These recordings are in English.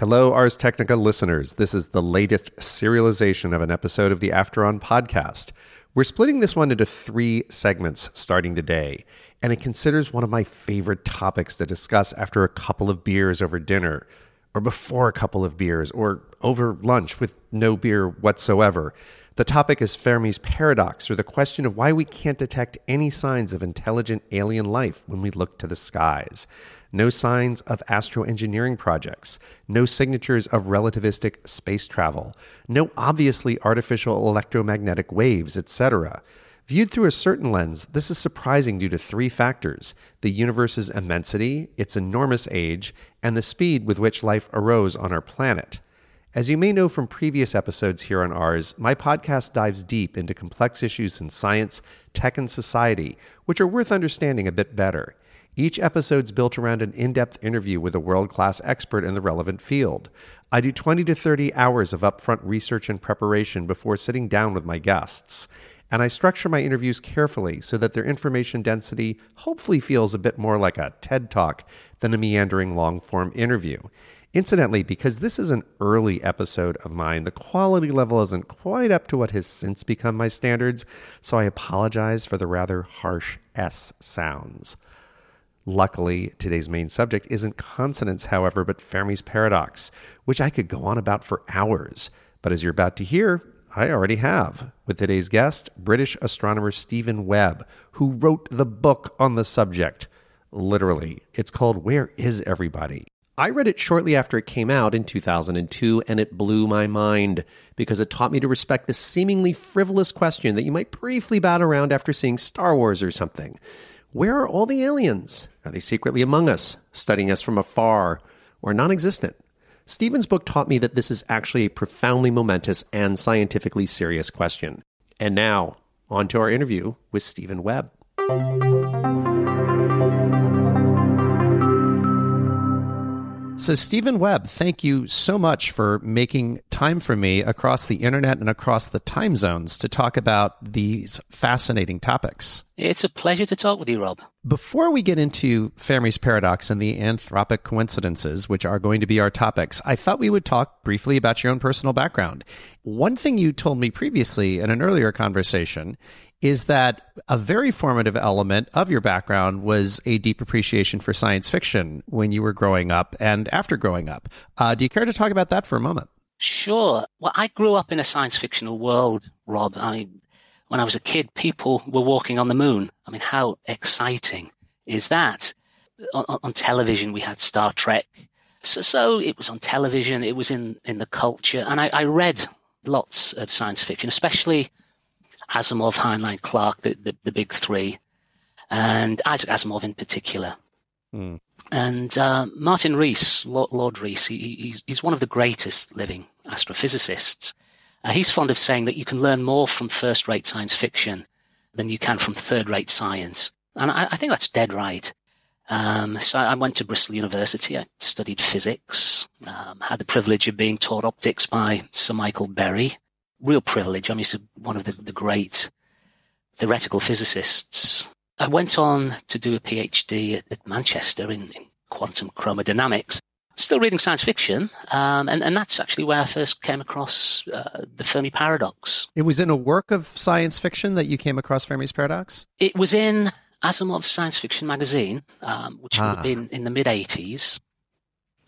Hello, Ars Technica listeners. This is the latest serialization of an episode of the After On podcast. We're splitting this one into three segments starting today, and it considers one of my favorite topics to discuss after a couple of beers over dinner, or before a couple of beers, or over lunch with no beer whatsoever. The topic is Fermi's paradox, or the question of why we can't detect any signs of intelligent alien life when we look to the skies no signs of astroengineering projects, no signatures of relativistic space travel, no obviously artificial electromagnetic waves, etc. Viewed through a certain lens, this is surprising due to three factors the universe's immensity, its enormous age, and the speed with which life arose on our planet. As you may know from previous episodes here on Ars, my podcast dives deep into complex issues in science, tech, and society, which are worth understanding a bit better. Each episode's built around an in depth interview with a world class expert in the relevant field. I do 20 to 30 hours of upfront research and preparation before sitting down with my guests. And I structure my interviews carefully so that their information density hopefully feels a bit more like a TED Talk than a meandering long form interview. Incidentally, because this is an early episode of mine, the quality level isn't quite up to what has since become my standards, so I apologize for the rather harsh S sounds. Luckily, today's main subject isn't consonants, however, but Fermi's paradox, which I could go on about for hours. But as you're about to hear, I already have, with today's guest, British astronomer Stephen Webb, who wrote the book on the subject. Literally, it's called Where Is Everybody? I read it shortly after it came out in 2002, and it blew my mind because it taught me to respect the seemingly frivolous question that you might briefly bat around after seeing Star Wars or something. Where are all the aliens? Are they secretly among us, studying us from afar, or non existent? Stephen's book taught me that this is actually a profoundly momentous and scientifically serious question. And now, on to our interview with Stephen Webb. So, Stephen Webb, thank you so much for making time for me across the internet and across the time zones to talk about these fascinating topics. It's a pleasure to talk with you, Rob. Before we get into Fermi's paradox and the anthropic coincidences, which are going to be our topics, I thought we would talk briefly about your own personal background. One thing you told me previously in an earlier conversation is that a very formative element of your background was a deep appreciation for science fiction when you were growing up and after growing up. Uh, do you care to talk about that for a moment? Sure. Well, I grew up in a science fictional world, Rob. I mean, when I was a kid, people were walking on the moon. I mean, how exciting is that? On, on television, we had Star Trek. So, so, it was on television. It was in, in the culture. And I, I read lots of science fiction, especially Asimov, Heinlein, Clarke, the, the, the big three, and Isaac Asimov in particular. Mm. And uh, Martin Rees, Lord, Lord Rees, he, he's, he's, one of the greatest living astrophysicists. Uh, he's fond of saying that you can learn more from first-rate science fiction than you can from third-rate science. And I, I think that's dead right. Um, so I went to Bristol University. I studied physics. Um, had the privilege of being taught optics by Sir Michael Berry real privilege. I'm used to one of the, the great theoretical physicists. I went on to do a PhD at, at Manchester in, in, quantum chromodynamics. Still reading science fiction, um, and, and that's actually where I first came across uh, the Fermi paradox. It was in a work of science fiction that you came across Fermi's paradox? It was in Asimov's science fiction magazine, um, which ah. would have ah. been in the mid 80s.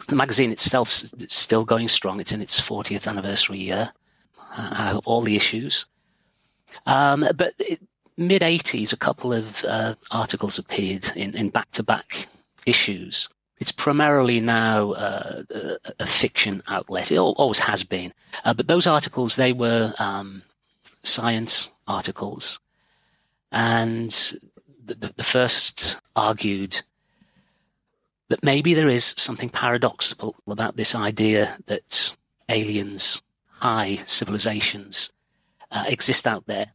The magazine itself is still going strong. It's in its 40th anniversary year uh, all the issues. Um, but mid 80s, a couple of uh, articles appeared in, in back-to-back issues. It's primarily now uh, a, a, fiction outlet. It always has been. Uh, but those articles, they were um, science articles. And the, the first argued that maybe there is something paradoxical about this idea that aliens high civilizations uh, exist out there.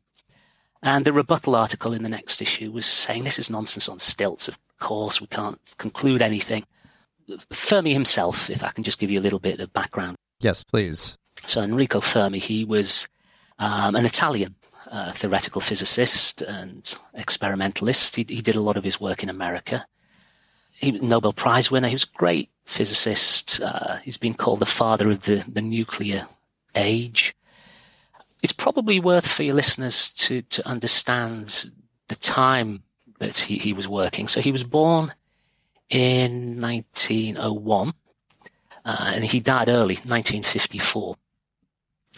And the rebuttal article in the next issue was saying this is nonsense on stilts. Of course, we can't conclude anything. Fermi himself, if I can just give you a little bit of background. Yes, please. So Enrico Fermi, he was um, an Italian uh, theoretical physicist and experimentalist. He, he, did a lot of his work in America. He was a Nobel Prize winner. He was a great physicist. Uh, he's been called the father of the, the nuclear age. It's probably worth for your listeners to, to understand the time that he, he was working. So he was born in 1901 uh, and he died early, 1954.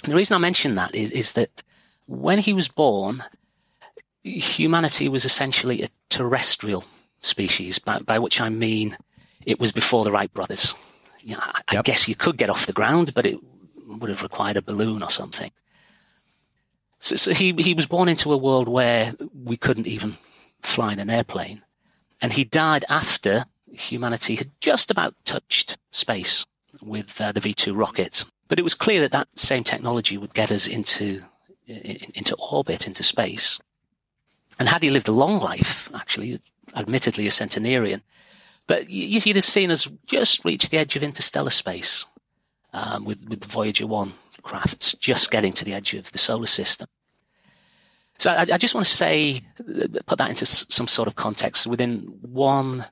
And the reason I mention that is, is that when he was born, humanity was essentially a terrestrial species, by, by which I mean it was before the Wright brothers. You know, I, yep. I guess you could get off the ground, but it would have required a balloon or something. So, so he, he was born into a world where we couldn't even fly in an airplane. And he died after humanity had just about touched space with uh, the V2 rocket. But it was clear that that same technology would get us into, into orbit, into space. And had he lived a long life, actually, admittedly a centenarian, but he'd have seen us just reach the edge of interstellar space um, with, with the Voyager 1 crafts just getting to the edge of the solar system. So I, I just want to say, put that into some sort of context. Within one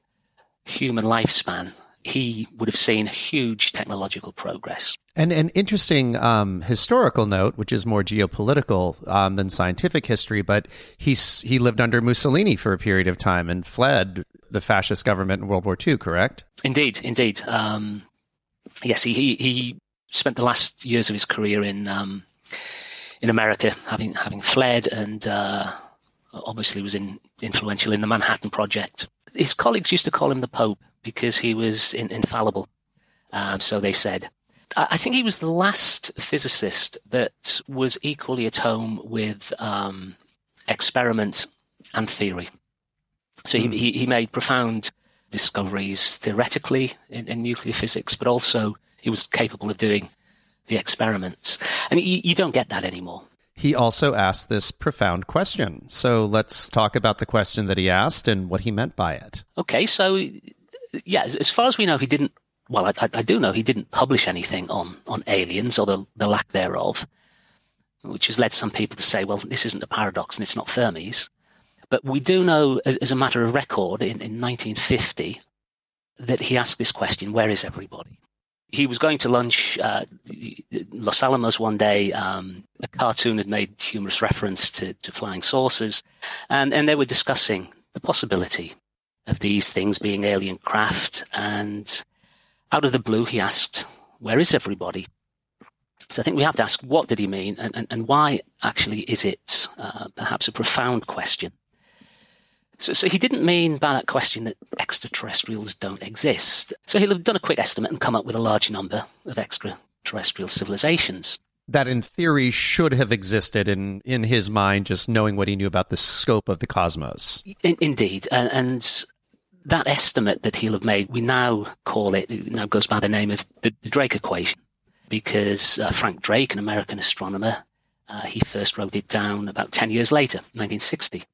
human lifespan, he would have seen huge technological progress. And an interesting um, historical note, which is more geopolitical um, than scientific history, but he's he lived under Mussolini for a period of time and fled the fascist government in World War II, correct? Indeed, indeed. Um, yes, he, he, he spent the last years of his career in um, in America, having having fled, and uh, obviously was in, influential in the Manhattan Project. His colleagues used to call him the Pope because he was in, infallible, um, so they said. I, I think he was the last physicist that was equally at home with um, experiment and theory. So mm. he, he made profound discoveries theoretically in, in, nuclear physics, but also he was capable of doing the experiments. And you, you don't get that anymore. He also asked this profound question. So let's talk about the question that he asked and what he meant by it. Okay, so yeah, as, far as we know, he didn't. Well, I, I, do know he didn't publish anything on on aliens or the, the lack thereof, which has led some people to say, well, this isn't a paradox and it's not Fermi's. But we do know, as, as a matter of record, in, in 1950, that he asked this question, where is everybody? He was going to lunch uh, Los Alamos one day. Um, a cartoon had made humorous reference to, to flying saucers, and, and they were discussing the possibility of these things being alien craft. And out of the blue, he asked, where is everybody? So I think we have to ask, what did he mean? And, and, and why actually is it uh, perhaps a profound question? So, so he didn't mean by that question that extraterrestrials don't exist. So he'll have done a quick estimate and come up with a large number of extraterrestrial civilizations. That in theory should have existed in, in his mind, just knowing what he knew about the scope of the cosmos. In, indeed. And, and, that estimate that he'll have made, we now call it, it now goes by the name of the, the Drake equation, because uh, Frank Drake, an American astronomer, uh, he first wrote it down about 10 years later, 1960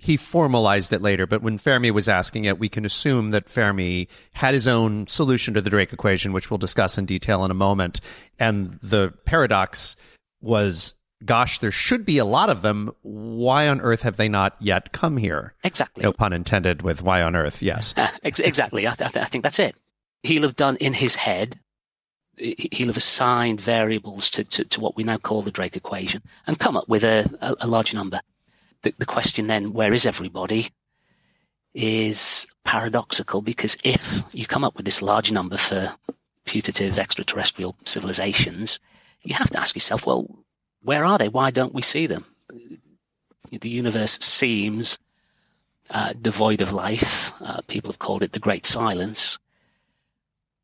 he formalized it later, but when Fermi was asking it, we can assume that Fermi had his own solution to the Drake equation, which we'll discuss in detail in a moment. And the paradox was, gosh, there should be a lot of them. Why on earth have they not yet come here? Exactly. No pun intended with why on earth, yes. Uh, ex- exactly. I, th- I think that's it. He'll have done in his head he'll have assigned variables to, to, to, what we now call the Drake equation and come up with a, a, a large number the, the question then, where is everybody, is paradoxical because if you come up with this large number for putative extraterrestrial civilizations, you have to ask yourself, well, where are they? Why don't we see them? The universe seems uh, devoid of life. Uh, people have called it the Great Silence.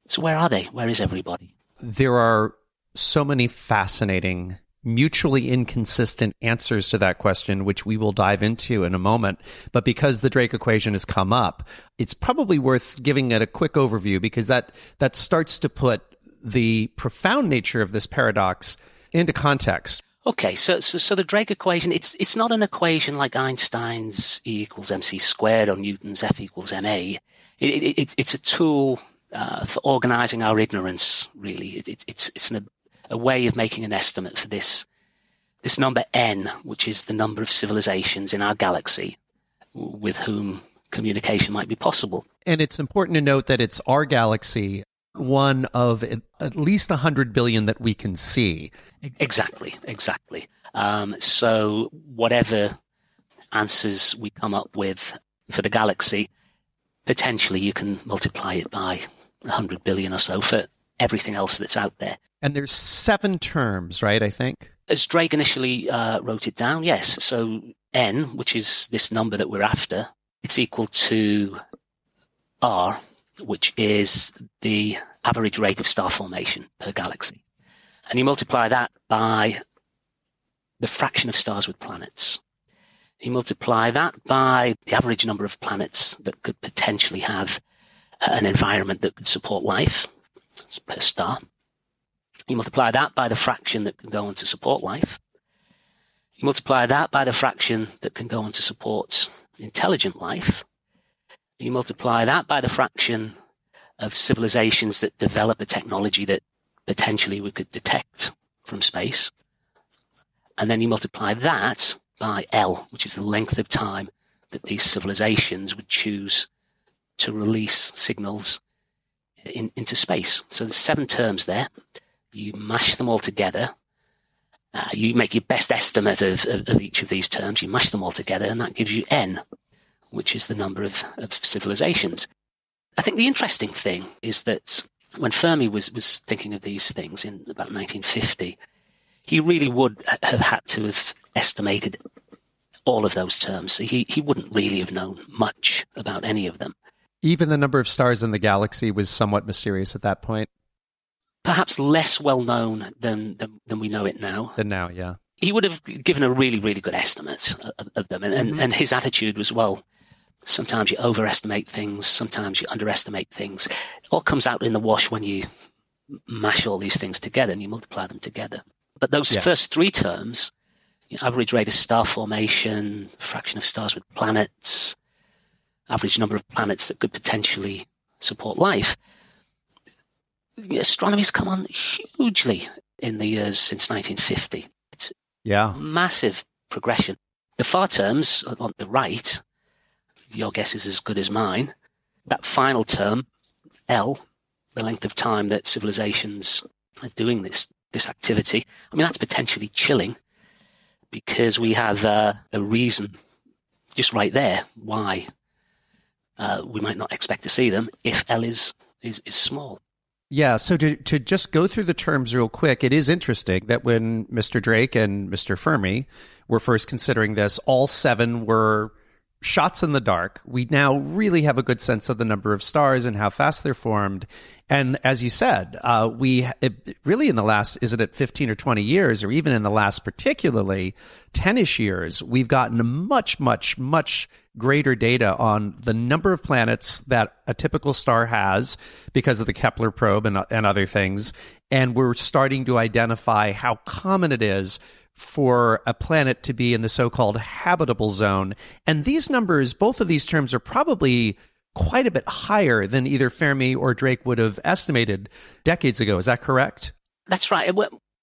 So where are they? Where is everybody? There are so many fascinating mutually inconsistent answers to that question, which we will dive into in a moment. But because the Drake equation has come up, it's probably worth giving it a quick overview because that, that starts to put the profound nature of this paradox into context. Okay, so, so, so the Drake equation, it's, it's not an equation like Einstein's E equals mc squared or Newton's F equals ma. It, it, it, it's a tool uh, for organizing our ignorance, really. It, it's, it's an a way of making an estimate for this this number n, which is the number of civilizations in our galaxy with whom communication might be possible. And it's important to note that it's our galaxy. one of at least 100 billion that we can see. Exactly, exactly. Um, so whatever answers we come up with for the galaxy, potentially you can multiply it by 100 billion or so for everything else that's out there. And there's seven terms, right? I think. As Drake initially uh, wrote it down, yes. So n, which is this number that we're after, it's equal to r, which is the average rate of star formation per galaxy. And you multiply that by the fraction of stars with planets. You multiply that by the average number of planets that could potentially have an environment that could support life per star. You multiply that by the fraction that can go on to support life. You multiply that by the fraction that can go on to support intelligent life. You multiply that by the fraction of civilizations that develop a technology that potentially we could detect from space. And then you multiply that by L, which is the length of time that these civilizations would choose to release signals in, into space. So there's seven terms there. You mash them all together. Uh, you make your best estimate of, of, of, each of these terms. You mash them all together, and that gives you n, which is the number of, of civilizations. I think the interesting thing is that when Fermi was, was thinking of these things in about 1950, he really would have had to have estimated all of those terms. He, he wouldn't really have known much about any of them. Even the number of stars in the galaxy was somewhat mysterious at that point. Perhaps less well known than, than, than we know it now. Than now, yeah. He would have given a really, really good estimate of, of them. And, mm-hmm. and, and his attitude was, well, sometimes you overestimate things, sometimes you underestimate things. It all comes out in the wash when you mash all these things together and you multiply them together. But those yeah. first three terms, you know, average rate of star formation, fraction of stars with planets, average number of planets that could potentially support life. Astronomy's come on hugely in the years since 1950. It's yeah. massive progression. The far terms on the right, your guess is as good as mine. That final term, L, the length of time that civilizations are doing this this activity. I mean, that's potentially chilling because we have uh, a reason just right there why uh, we might not expect to see them if L is, is, is small. Yeah, so to, to just go through the terms real quick, it is interesting that when Mr. Drake and Mr. Fermi were first considering this, all seven were shots in the dark. We now really have a good sense of the number of stars and how fast they're formed. And as you said, uh, we it, really in the last, is it at 15 or 20 years, or even in the last particularly 10 ish years, we've gotten much, much, much greater data on the number of planets that a typical star has because of the Kepler probe and, and other things. And we're starting to identify how common it is for a planet to be in the so-called habitable zone. And these numbers, both of these terms are probably quite a bit higher than either Fermi or Drake would have estimated decades ago. Is that correct? That's right.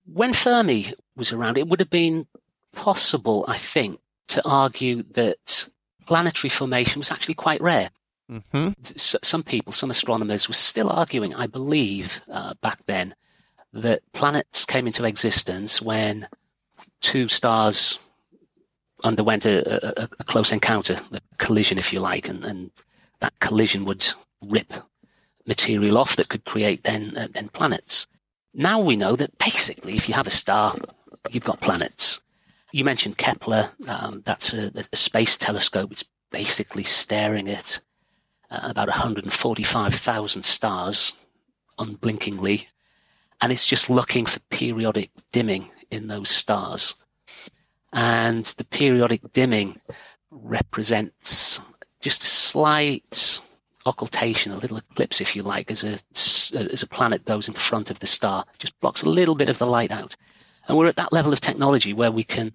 When Fermi was around, it would have been possible, I think, to argue that planetary formation was actually quite rare. Mm-hmm. Some people, some astronomers were still arguing, I believe, uh, back then, that planets came into existence when two stars underwent a, a, a, close encounter, a collision, if you like, and, and, that collision would rip material off that could create then uh, then planets. Now we know that basically, if you have a star, you've got planets. You mentioned Kepler. Um, that's a, a, space telescope. It's basically staring at uh, about 145,000 stars unblinkingly, and it's just looking for periodic dimming in those stars. And the periodic dimming represents just a slight occultation, a little eclipse, if you like, as a, as a planet goes in front of the star, just blocks a little bit of the light out. And we're at that level of technology where we can,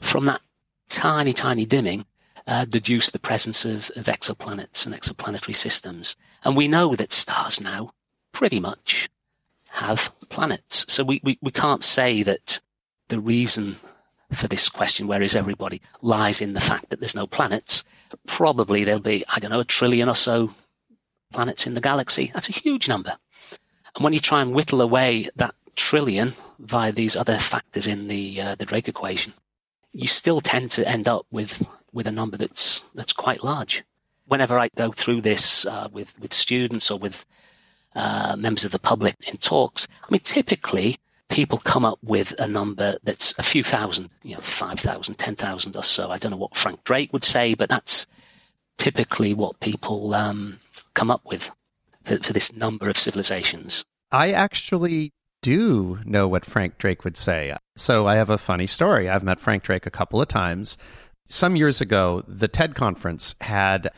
from that tiny, tiny dimming, uh, deduce the presence of, of exoplanets and exoplanetary systems. And we know that stars now pretty much have planets. So we, we, we can't say that the reason for this question, where is everybody, lies in the fact that there's no planets. Probably there'll be, I don't know, a trillion or so planets in the galaxy. That's a huge number. And when you try and whittle away that trillion via these other factors in the uh, the Drake equation, you still tend to end up with with a number that's that's quite large. Whenever I go through this uh, with with students or with uh, members of the public in talks, I mean, typically people come up with a number that's a few thousand, you know, 5,000, 10,000 or so. I don't know what Frank Drake would say, but that's typically what people um, come up with for, for this number of civilizations. I actually do know what Frank Drake would say. So I have a funny story. I've met Frank Drake a couple of times. Some years ago, the TED conference had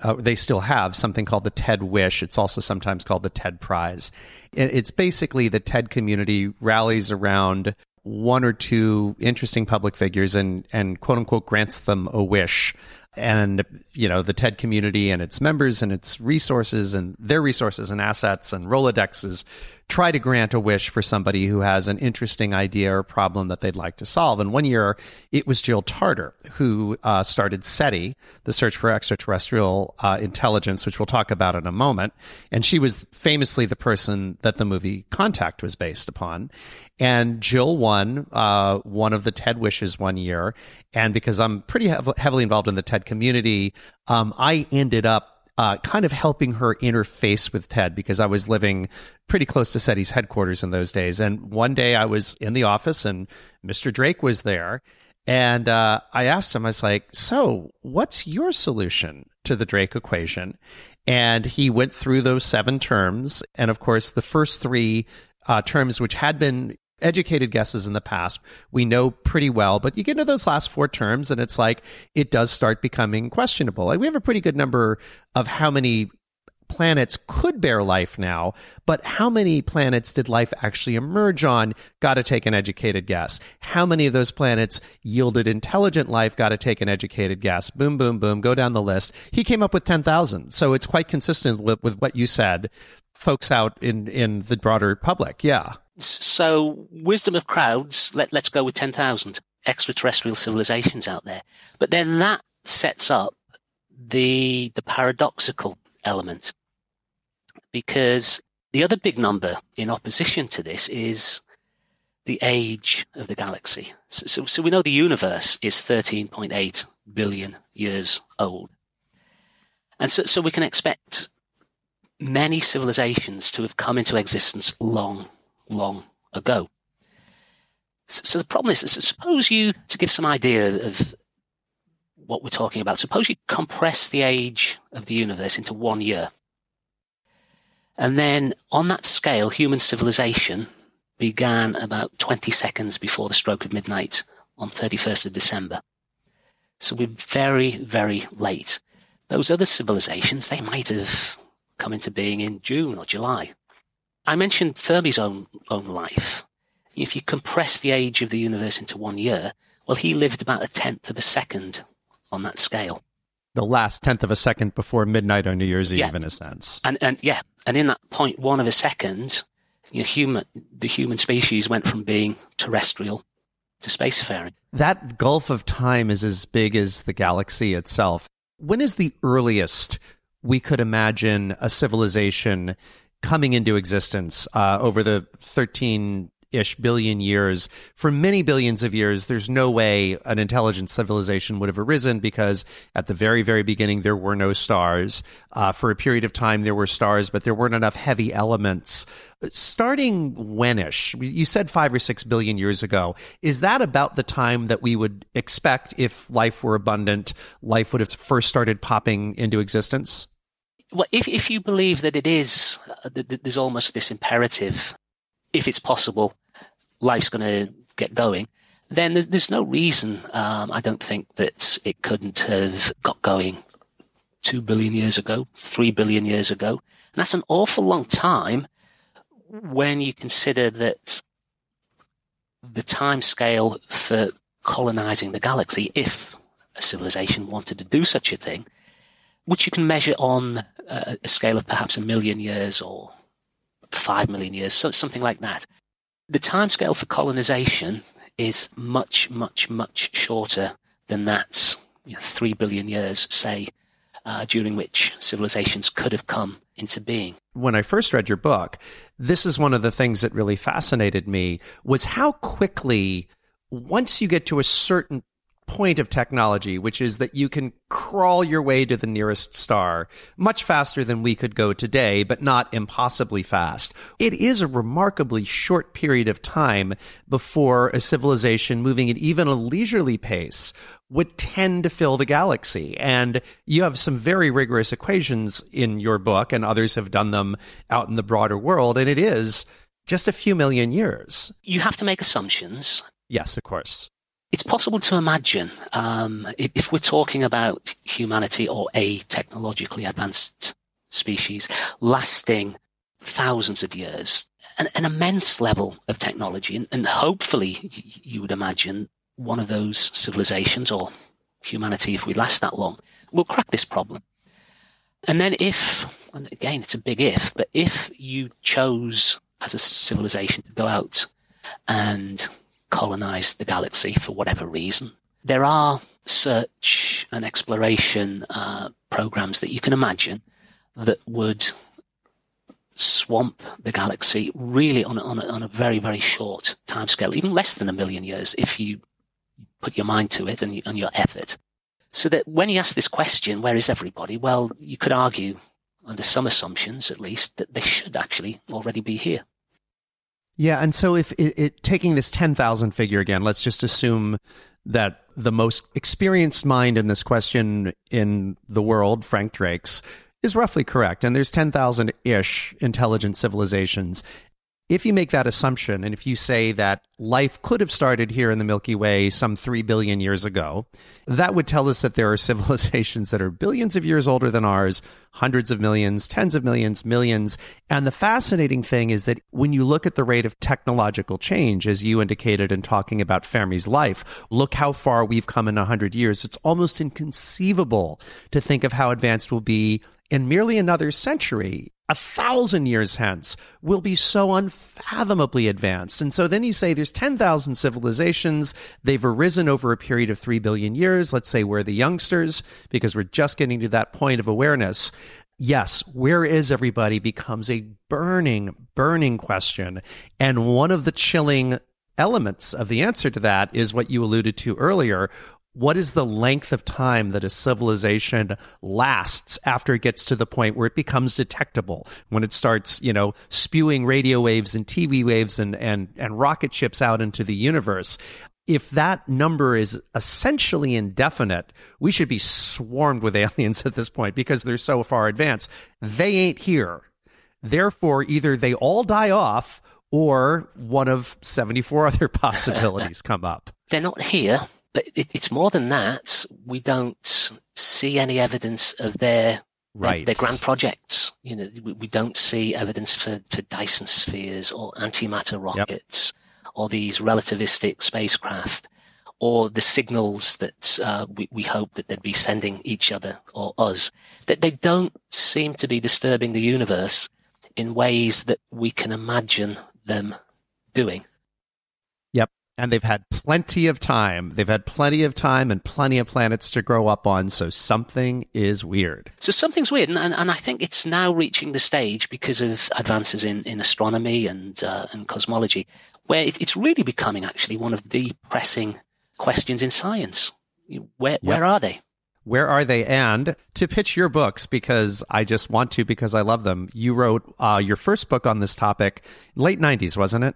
uh, they still have something called the TED Wish. It's also sometimes called the TED Prize. It's basically the TED community rallies around one or two interesting public figures and, and quote unquote grants them a wish and you know the TED community and its members and its resources and their resources and assets and Rolodexes try to grant a wish for somebody who has an interesting idea or problem that they'd like to solve. And one year it was Jill Tarter who uh, started SETI, the Search for Extraterrestrial uh, Intelligence, which we'll talk about in a moment. And she was famously the person that the movie Contact was based upon. And Jill won uh, one of the TED wishes one year. And because I'm pretty hev- heavily involved in the TED community, um, I ended up uh, kind of helping her interface with TED because I was living pretty close to SETI's headquarters in those days. And one day I was in the office and Mr. Drake was there. And uh, I asked him, I was like, So, what's your solution to the Drake equation? And he went through those seven terms. And of course, the first three uh, terms, which had been educated guesses in the past we know pretty well but you get into those last four terms and it's like it does start becoming questionable like we have a pretty good number of how many planets could bear life now, but how many planets did life actually emerge on? Got to take an educated guess. How many of those planets yielded intelligent life? Got to take an educated guess. Boom, boom, boom. Go down the list. He came up with 10,000. So it's quite consistent with, with what you said, folks out in, in the broader public. Yeah. So, wisdom of crowds, let, let's go with 10,000 extraterrestrial civilizations out there. But then that sets up the, the paradoxical element. Because the other big number in opposition to this is the age of the galaxy. So, so, so we know the universe is 13.8 billion years old. And so, so we can expect many civilizations to have come into existence long long ago. So the problem is, suppose you, to give some idea of what we're talking about, suppose you compress the age of the universe into one year. And then on that scale, human civilization began about 20 seconds before the stroke of midnight on 31st of December. So we're very, very late. Those other civilizations, they might have come into being in June or July. I mentioned Fermi's own, own life. If you compress the age of the universe into one year, well, he lived about a tenth of a second on that scale. The last tenth of a second before midnight on New Year's Eve, yeah. in a sense. And, and yeah, and in that point one of a second, you know, human, the human species went from being terrestrial to spacefaring. That gulf of time is as big as the galaxy itself. When is the earliest we could imagine a civilization coming into existence uh, over the 13 ish billion years. For many billions of years, there's no way an intelligent civilization would have arisen because at the very, very beginning, there were no stars. Uh, for a period of time, there were stars, but there weren't enough heavy elements. Starting whenish, you said five or six billion years ago. Is that about the time that we would expect if life were abundant, life would have first started popping into existence? Well, if if you believe that it is, uh, there's almost this imperative. If it's possible, life's going to get going. Then there's, there's no reason. Um, I don't think that it couldn't have got going two billion years ago, three billion years ago, and that's an awful long time when you consider that the time scale for colonizing the galaxy, if a civilization wanted to do such a thing, which you can measure on a, a scale of perhaps a million years or five million years, so something like that. The timescale for colonization is much, much, much shorter than that you know, three billion years, say, uh, during which civilizations could have come into being. When I first read your book, this is one of the things that really fascinated me was how quickly once you get to a certain point of technology, which is that you can crawl your way to the nearest star much faster than we could go today, but not impossibly fast. It is a remarkably short period of time before a civilization moving at even a leisurely pace would tend to fill the galaxy. And you have some very rigorous equations in your book, and others have done them out in the broader world. And it is just a few million years. You have to make assumptions. Yes, of course. It's possible to imagine um, if, we're talking about humanity or a technologically advanced species lasting thousands of years, an, an immense level of technology, and, and hopefully you would imagine one of those civilizations or humanity, if we last that long, will crack this problem. And then if, and again, it's a big if, but if you chose as a civilization to go out and colonize the galaxy for whatever reason. There are search and exploration uh, programs that you can imagine that would swamp the galaxy really on a, on a, on a very, very short timescale, even less than a million years if you put your mind to it and, and your effort. So that when you ask this question, where is everybody? Well, you could argue, under some assumptions at least, that they should actually already be here. Yeah, and so if it, it, taking this 10,000 figure again, let's just assume that the most experienced mind in this question in the world, Frank Drake's, is roughly correct. And there's 10,000 ish intelligent civilizations if you make that assumption, and if you say that life could have started here in the Milky Way some 3 billion years ago, that would tell us that there are civilizations that are billions of years older than ours, hundreds of millions, tens of millions, millions. And the fascinating thing is that when you look at the rate of technological change, as you indicated in talking about Fermi's life, look how far we've come in 100 years. It's almost inconceivable to think of how advanced we'll be in merely another century a thousand years hence will be so unfathomably advanced. And so then you say there's 10,000 civilizations. They've arisen over a period of 3 billion years. Let's say we're the youngsters because we're just getting to that point of awareness. Yes, where is everybody becomes a burning, burning question. And one of the chilling elements of the answer to that is what you alluded to earlier, what is the length of time that a civilization lasts after it gets to the point where it becomes detectable when it starts you know spewing radio waves and tv waves and and and rocket ships out into the universe if that number is essentially indefinite, we should be swarmed with aliens at this point because they're so far advanced. They ain't here. Therefore, either they all die off or one of 74 other possibilities come up. They're not here but it, it's more than that. We don't see any evidence of their right. their, grand projects. You know, we, we, don't see evidence for, for Dyson spheres or antimatter rockets yep. or these relativistic spacecraft or the signals that uh, we, we hope that they'd be sending each other or us. That they don't seem to be disturbing the universe in ways that we can imagine them doing and they've had plenty of time. They've had plenty of time and plenty of planets to grow up on, so something is weird. So something's weird, and, and, and I think it's now reaching the stage because of advances in, in astronomy and, uh, and cosmology, where it, it's really becoming actually one of the pressing questions in science. Where, yep. where are they? Where are they? And to pitch your books, because I just want to, because I love them, you wrote uh, your first book on this topic late 90s, wasn't it?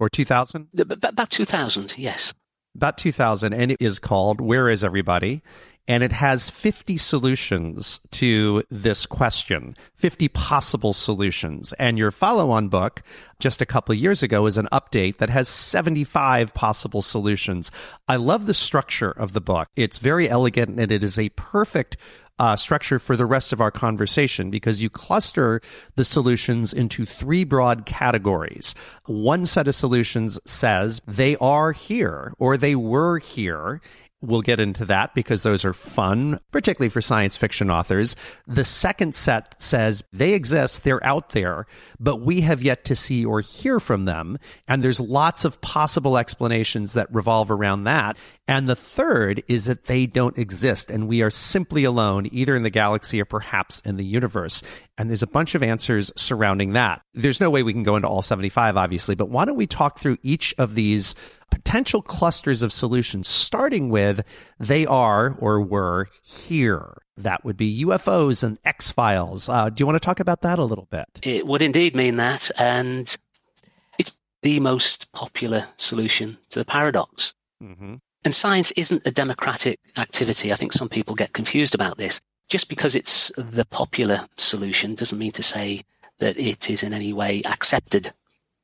Or 2000? About 2000, yes. About 2000. And it is called Where is Everybody? And it has 50 solutions to this question, 50 possible solutions. And your follow on book just a couple of years ago is an update that has 75 possible solutions. I love the structure of the book. It's very elegant and it is a perfect uh, structure for the rest of our conversation because you cluster the solutions into three broad categories. One set of solutions says they are here or they were here We'll get into that because those are fun, particularly for science fiction authors. The second set says they exist, they're out there, but we have yet to see or hear from them. And there's lots of possible explanations that revolve around that. And the third is that they don't exist and we are simply alone, either in the galaxy or perhaps in the universe. And there's a bunch of answers surrounding that. There's no way we can go into all 75, obviously, but why don't we talk through each of these potential clusters of solutions, starting with they are or were here. That would be UFOs and X Files. Uh, do you want to talk about that a little bit? It would indeed mean that. And it's the most popular solution to the paradox. Mm-hmm. And science isn't a democratic activity. I think some people get confused about this. Just because it's the popular solution doesn't mean to say that it is in any way accepted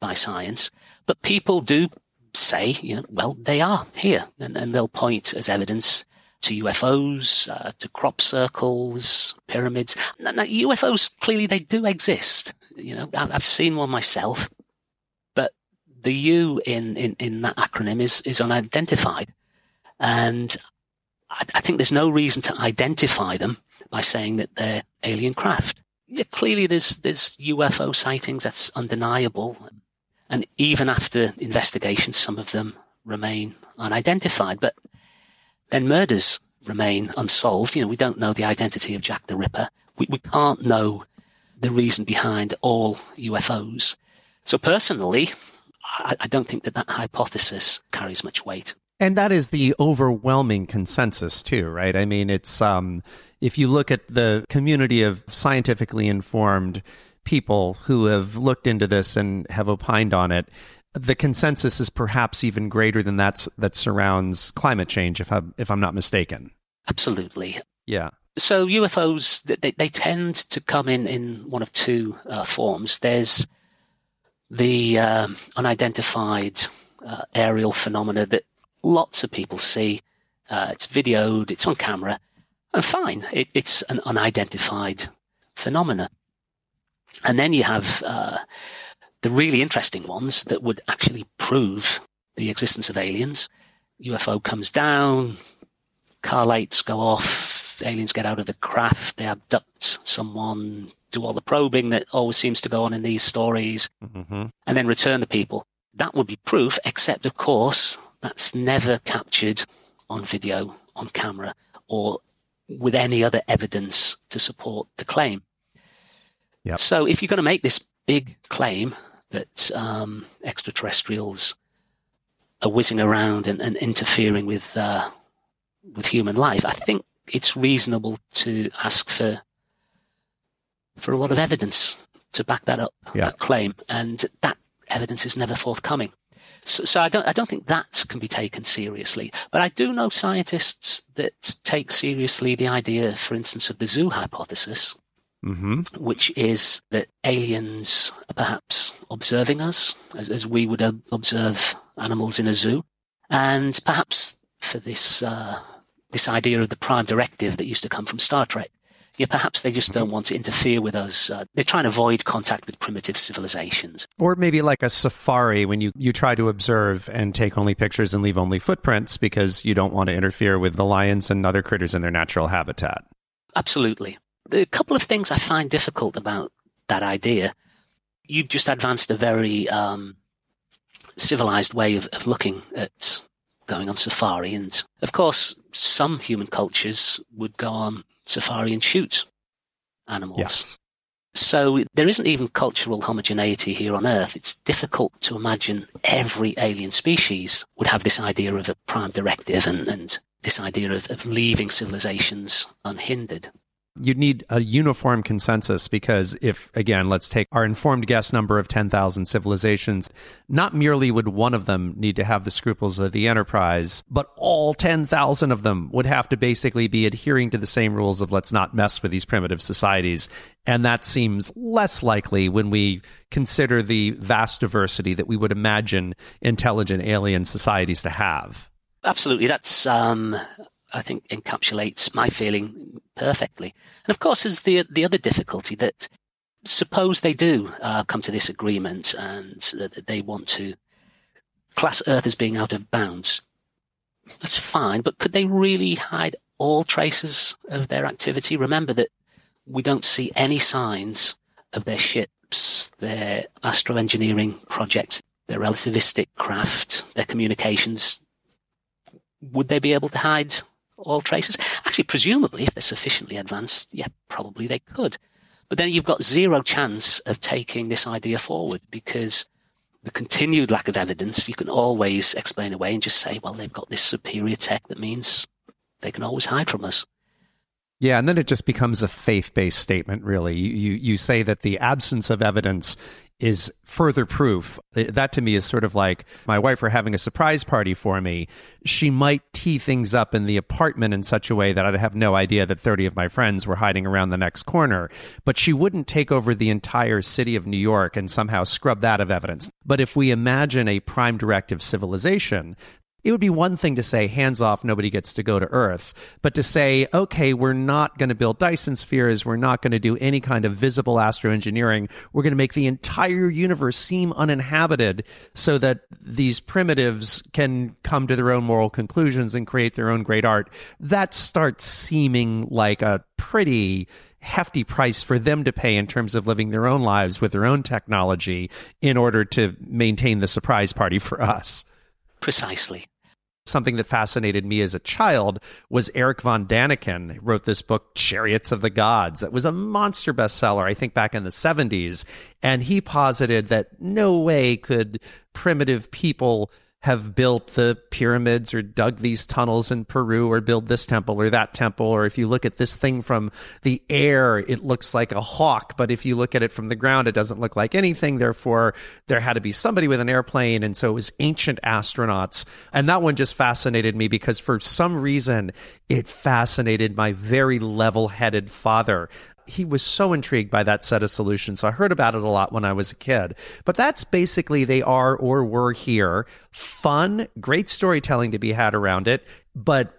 by science. But people do say, you know, well, they are here, and, and they'll point as evidence to UFOs, uh, to crop circles, pyramids. Now, now, UFOs clearly they do exist. You know, I've seen one myself, but the U in, in, in that acronym is is unidentified, and I, I think there's no reason to identify them by saying that they're alien craft. Yeah, clearly there's there's UFO sightings. That's undeniable. And even after investigation, some of them remain unidentified. But then murders remain unsolved. You know, we don't know the identity of Jack the Ripper. We, we can't know the reason behind all UFOs. So personally, I, I don't think that that hypothesis carries much weight. And that is the overwhelming consensus too, right? I mean, it's, um, if you look at the community of scientifically informed people who have looked into this and have opined on it, the consensus is perhaps even greater than that that surrounds climate change, if I'm if I'm not mistaken. Absolutely. Yeah. So UFOs they, they tend to come in in one of two uh, forms. There's the uh, unidentified uh, aerial phenomena that lots of people see. Uh, it's videoed, it's on camera, and fine, it, it's an unidentified phenomena. And then you have uh, the really interesting ones that would actually prove the existence of aliens. UFO comes down, car lights go off, aliens get out of the craft, they abduct someone, do all the probing that always seems to go on in these stories, mm-hmm. and then return the people. That would be proof, except of course, that's never captured on video, on camera, or with any other evidence to support the claim. Yep. So if you're going to make this big claim that um, extraterrestrials are whizzing around and, and interfering with uh, with human life, I think it's reasonable to ask for for a lot of evidence to back that up, yeah. that claim, and that evidence is never forthcoming. So, so, I don't I don't think that can be taken seriously. But I do know scientists that take seriously the idea, for instance, of the zoo hypothesis, mm-hmm. which is that aliens are perhaps observing us as, as we would observe animals in a zoo. And perhaps for this, uh, this idea of the prime directive that used to come from Star Trek, yeah, perhaps they just don't want to interfere with us. Uh, they're trying to avoid contact with primitive civilizations. Or maybe like a safari when you, you try to observe and take only pictures and leave only footprints because you don't want to interfere with the lions and other critters in their natural habitat. Absolutely a couple of things I find difficult about that idea. You've just advanced a very um, civilized way of, of looking at going on safari. And of course, some human cultures would go on safari and shoot animals. Yes. So there isn't even cultural homogeneity here on Earth. It's difficult to imagine every alien species would have this idea of a prime directive and, and this idea of, of leaving civilizations unhindered you'd need a uniform consensus because if, again, let's take our informed guess number of 10,000 civilizations, not merely would one of them need to have the scruples of the enterprise, but all 10,000 of them would have to basically be adhering to the same rules of let's not mess with these primitive societies. And that seems less likely when we consider the vast diversity that we would imagine intelligent alien societies to have. Absolutely. That's, um, I think encapsulates my feeling perfectly. And of course, there's the the other difficulty that suppose they do uh, come to this agreement and they want to class Earth as being out of bounds. That's fine, but could they really hide all traces of their activity? Remember that we don't see any signs of their ships, their astroengineering projects, their relativistic craft, their communications. Would they be able to hide all traces? Actually, presumably, if they're sufficiently advanced, yeah, probably they could. But then you've got zero chance of taking this idea forward because the continued lack of evidence, you can always explain away and just say, well, they've got this superior tech that means they can always hide from us. Yeah, and then it just becomes a faith-based statement. Really, you, you you say that the absence of evidence is further proof. Uh, that to me is sort of like my wife were having a surprise party for me. She might tee things up in the apartment in such a way that I'd have no idea that 30 of my friends were hiding around the next corner. But she wouldn't take over the entire city of New York and somehow scrub that of evidence. But if we imagine a prime directive civilization, it would be one thing to say, hands off, nobody gets to go to Earth. But to say, okay, we're not going to build Dyson spheres, we're not going to do any kind of visible astroengineering, we're going to make the entire universe seem uninhabited so that these primitives can come to their own moral conclusions and create their own great art. That starts seeming like a pretty hefty price for them to pay in terms of living their own lives with their own technology in order to maintain the surprise party for us. Precisely something that fascinated me as a child was Erich von Däniken wrote this book Chariots of the Gods that was a monster bestseller I think back in the 70s and he posited that no way could primitive people have built the pyramids or dug these tunnels in Peru or build this temple or that temple. Or if you look at this thing from the air, it looks like a hawk. But if you look at it from the ground, it doesn't look like anything. Therefore, there had to be somebody with an airplane. And so it was ancient astronauts. And that one just fascinated me because for some reason, it fascinated my very level headed father he was so intrigued by that set of solutions. So I heard about it a lot when I was a kid. But that's basically they are or were here. Fun, great storytelling to be had around it, but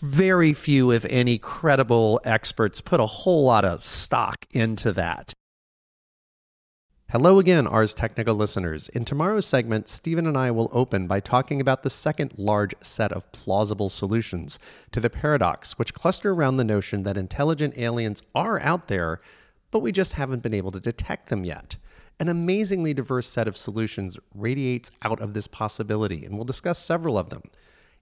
very few, if any, credible experts put a whole lot of stock into that. Hello again, Ars Technica listeners. In tomorrow's segment, Stephen and I will open by talking about the second large set of plausible solutions to the paradox, which cluster around the notion that intelligent aliens are out there, but we just haven't been able to detect them yet. An amazingly diverse set of solutions radiates out of this possibility, and we'll discuss several of them.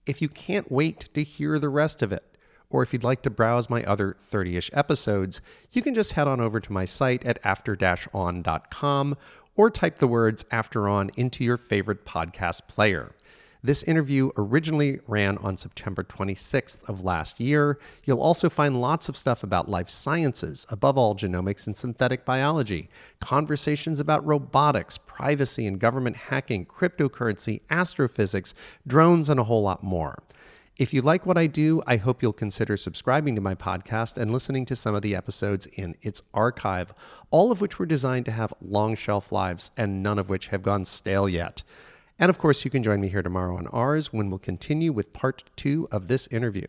If you can't wait to hear the rest of it, or if you'd like to browse my other 30 ish episodes, you can just head on over to my site at after on.com or type the words after on into your favorite podcast player. This interview originally ran on September 26th of last year. You'll also find lots of stuff about life sciences, above all genomics and synthetic biology, conversations about robotics, privacy and government hacking, cryptocurrency, astrophysics, drones, and a whole lot more. If you like what I do, I hope you'll consider subscribing to my podcast and listening to some of the episodes in its archive, all of which were designed to have long shelf lives and none of which have gone stale yet. And of course, you can join me here tomorrow on Ars when we'll continue with part two of this interview.